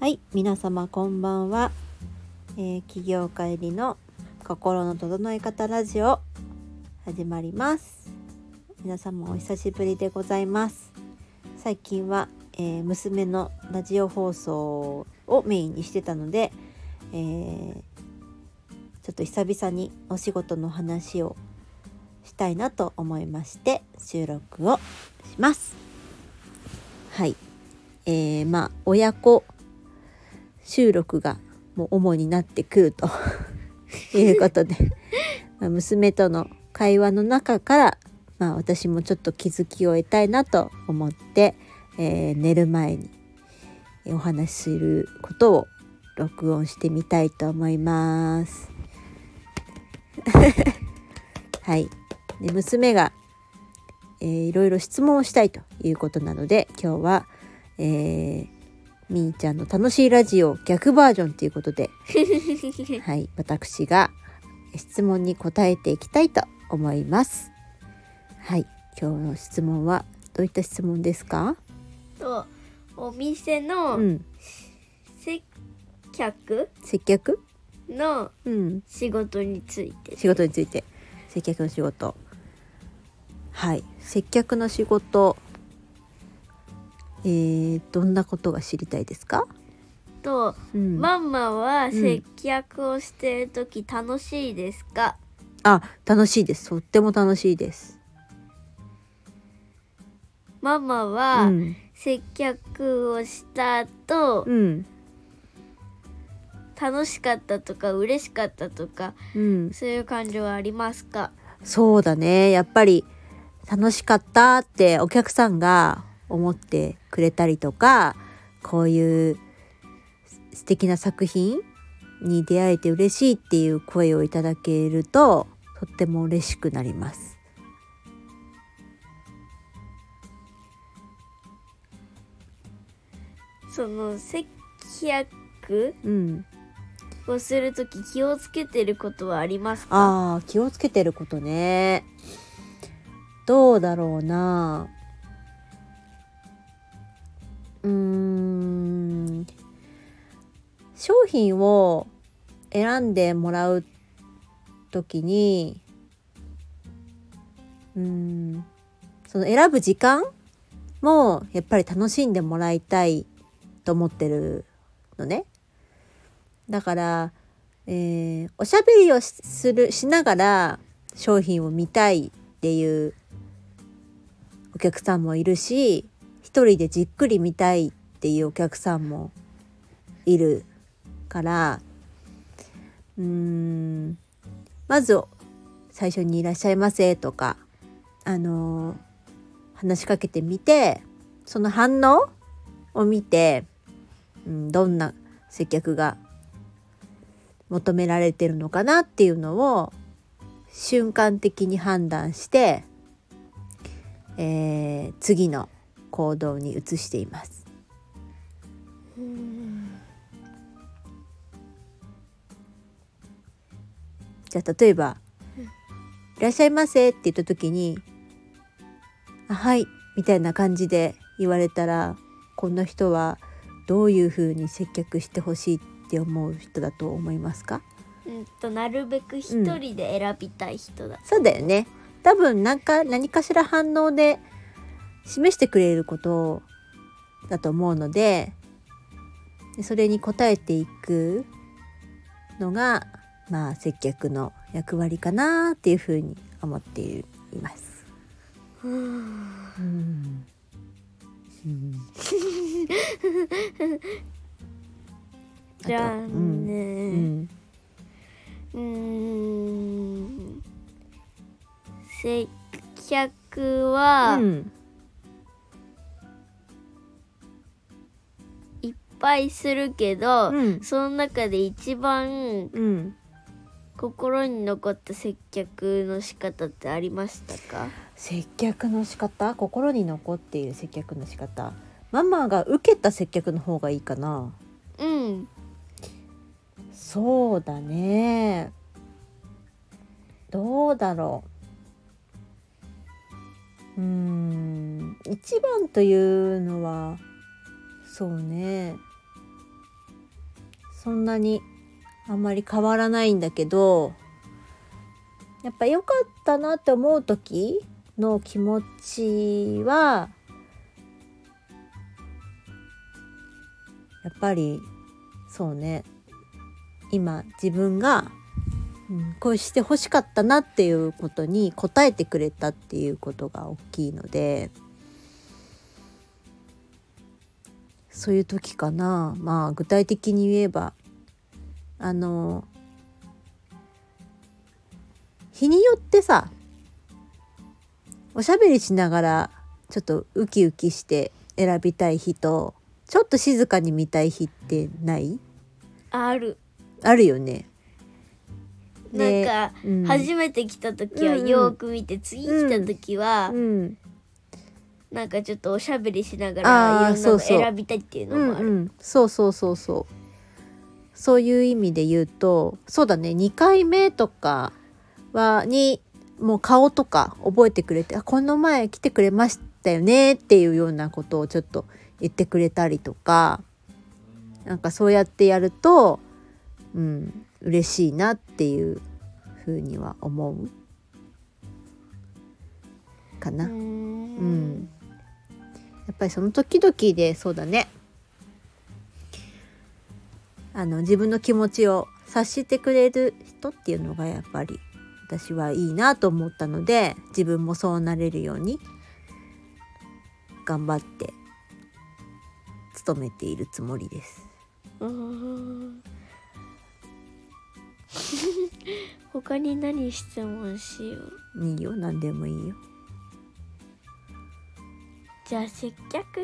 はい、皆様こんばんは。えー、起業家入りの心の整え方ラジオ始まります。皆様お久しぶりでございます。最近は、えー娘のラジオ放送をメインにしてたので、えーちょっと久々にお仕事の話をしたいなと思いまして収録をします。はい。えー、まあ親子収録がもう主になってくると いうことで、まあ娘との会話の中から、まあ、私もちょっと気づきを得たいなと思って、えー寝る前にお話しすることを録音してみたいと思います。はい。で娘が、えーいろいろ質問をしたいということなので今日は、えーみーちゃんの楽しいラジオ逆バージョンということで、はい、私が質問に答えていきたいと思います。はい、今日の質問はどういった質問ですか？とお店うのん、接客？接客？のうん、仕事について仕事について接客の仕事。はい、接客の仕事。えー、どんなことが知りたいですか？と、うん、ママはん接客をしてる時楽しいですか、あ、楽しいです。とっても楽しいです。ママうはん、接客をした後、うん、楽しかったとか嬉しかったとかうん。そういう感情はありますか？そうだね。やっぱり楽しかったってお客さんが思ってくれたりとか、こういう素敵な作品に出会えて嬉しいっていう声をいただけると、とっても嬉しくなります。その接客うん。をする時気をつけてることはありますか？ああ、気をつけてることね。どうだろうな。品を選んでもらうときに、うん、その選ぶ時間もやっぱり楽しんでもらいたいと思ってるのね。だから、えーおしゃべりをするしながら商品を見たいっていうお客さんもいるし一人でじっくり見たいっていうお客さんもいるからうーんまず最初に「いらっしゃいませ」とかあのー話しかけてみてその反応を見て、うん、どんな接客が求められてるのかなっていうのを瞬間的に判断して、えー次の行動に移しています。じゃあ例えば「いらっしゃいませ」って言った時に「あはい」みたいな感じで言われたらこの人はどういうふうに接客してほしいって思う人だと思いますか？うんとなるべく一人で選びたい人だ、そうだよね。多分なんか何かしら反応で示してくれることだと思うのででそれに応えていくのがまあ接客の役割かなっていうふうに思っています。うんうん。じゃあうんねうん。接客はうん。いっぱいするけど、うん。その中で一番うん心に残った接客の仕方ってありましたか？接客の仕方？心に残っている接客の仕方？ママが受けた接客の方がいいかな？うん。そうだね。どうだろう？うーん一番というのはそうね。そんなにあんまり変わらないんだけどやっぱ良かったなって思う時の気持ちはやっぱりそうね今自分が、こうして欲しかったなっていうことに応えてくれたっていうことが大きいのでそういう時かな。まあ具体的に言えばあの日によってさおしゃべりしながらちょっとウキウキして選びたい日とちょっと静かに見たい日ってない？ある。あるよね。なんか、うん。初めて来た時はうんうん。よーく見て、次来た時は、うん、なんかちょっとおしゃべりしながらいろんなの選びたいっていうのうんもある。うん、そうそうそうそうそういう意味で言うとそうだね2回目とかはにもう顔とか覚えてくれて「あこの前来てくれましたよね」っていうようなことをちょっと言ってくれたりとかなんかそうやってやるとうん嬉しいなっていうふうには思う。かな。うん、やっぱりその時々でそうだねあの自分の気持ちを察してくれる人っていうのがやっぱり私はいいなと思ったので自分もそうなれるように頑張って努めているつもりです。他に何質問しよう？いいよ何でもいいよ。じゃあ接客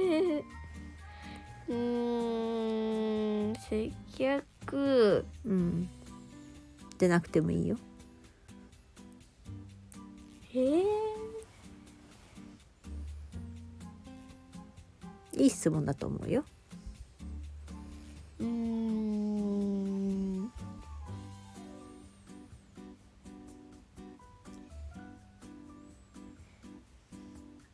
うーん接客うん。でなくてもいいよ。えー、いい質問だと思うよ。うーん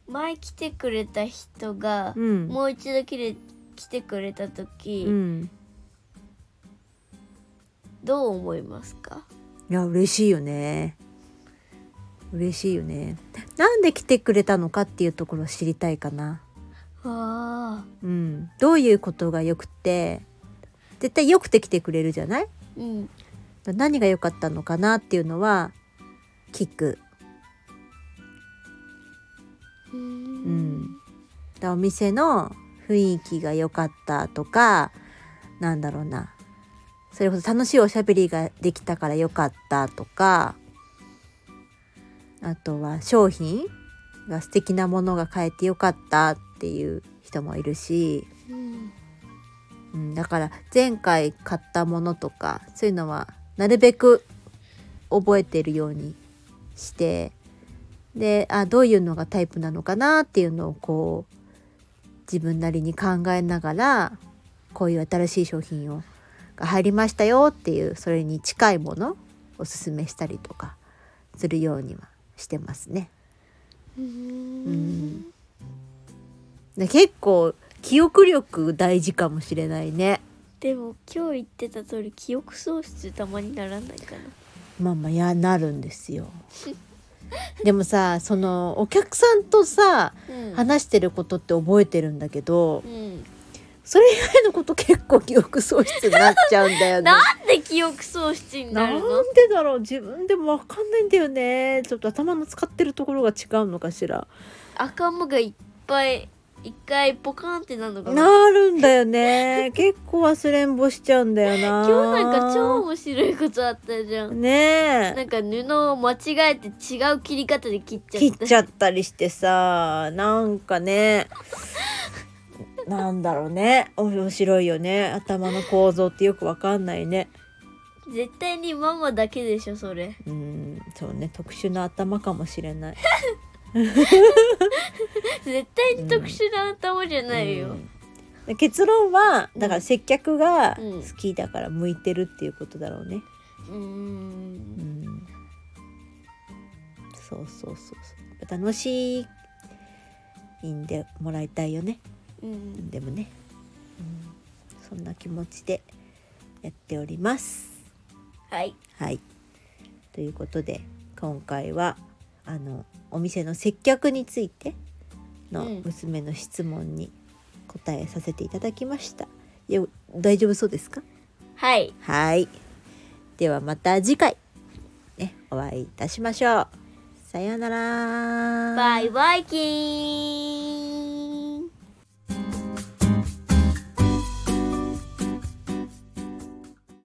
前来てくれた人が、うん。もう一度来れ来てくれた時、うん。どう思いますか？いや嬉しいよね。嬉しいよね。なんで来てくれたのかっていうところを知りたいかな。あ。うん。どういうことがよくて絶対よくて来てくれるじゃない？うん。何が良かったのかなっていうのは聞く。うん。んだお店の雰囲気が良かったとかなんだろうな。それこそ楽しいおしゃべりができたから良かったとかあとは商品が素敵なものが買えて良かったっていう人もいるし、うん。うん、だから前回買ったものとかそういうのはなるべく覚えてるようにしてであどういうのがタイプなのかなっていうのをこう自分なりに考えながらこういう新しい商品をが入りましたよっていうそれに近いものをおすすめしたりとかするようにはしてますね。うーんで結構記憶力大事かもしれないね。でも今日言ってた通り記憶喪失たまにならないかなまあまあやなるんですよ。でもさそのお客さんとさうん。話してることって覚えてるんだけどうん。それ以外のこと結構記憶喪失になっちゃうんだよね。なんで記憶喪失にななんるのでだろう？自分でもわかんないんだよね。ちょっと頭の使ってるところが違うのかしら。頭がいっぱい一回ポカンってなるのかな？なるんだよね。結構忘れんぼしちゃうんだよな。今日なんか超面白いことあったじゃん。ねえ。なんか布を間違えて違う切り方で切っちゃった。切っちゃったりしてさなんかねなんだろうね。面白いよね。頭の構造ってよくわかんないね。絶対にママだけでしょそれ。うんそうね。特殊な頭かもしれない 絶対に特殊な頭じゃないよ、うん。で結論はだから接客がうん。好きだから向いてるっていうことだろうね、うーん。うん。そうそうそうそう。楽しいんでもらいたいよね。うん。でもね、うん、そんな気持ちでやっております。はい。はい。ということで今回はあのお店の接客についてのうん娘の質問に答えさせていただきました。いや大丈夫そうですか？はいはい。ではまた次回ねお会いいたしましょう。さようなら。バイバイキーン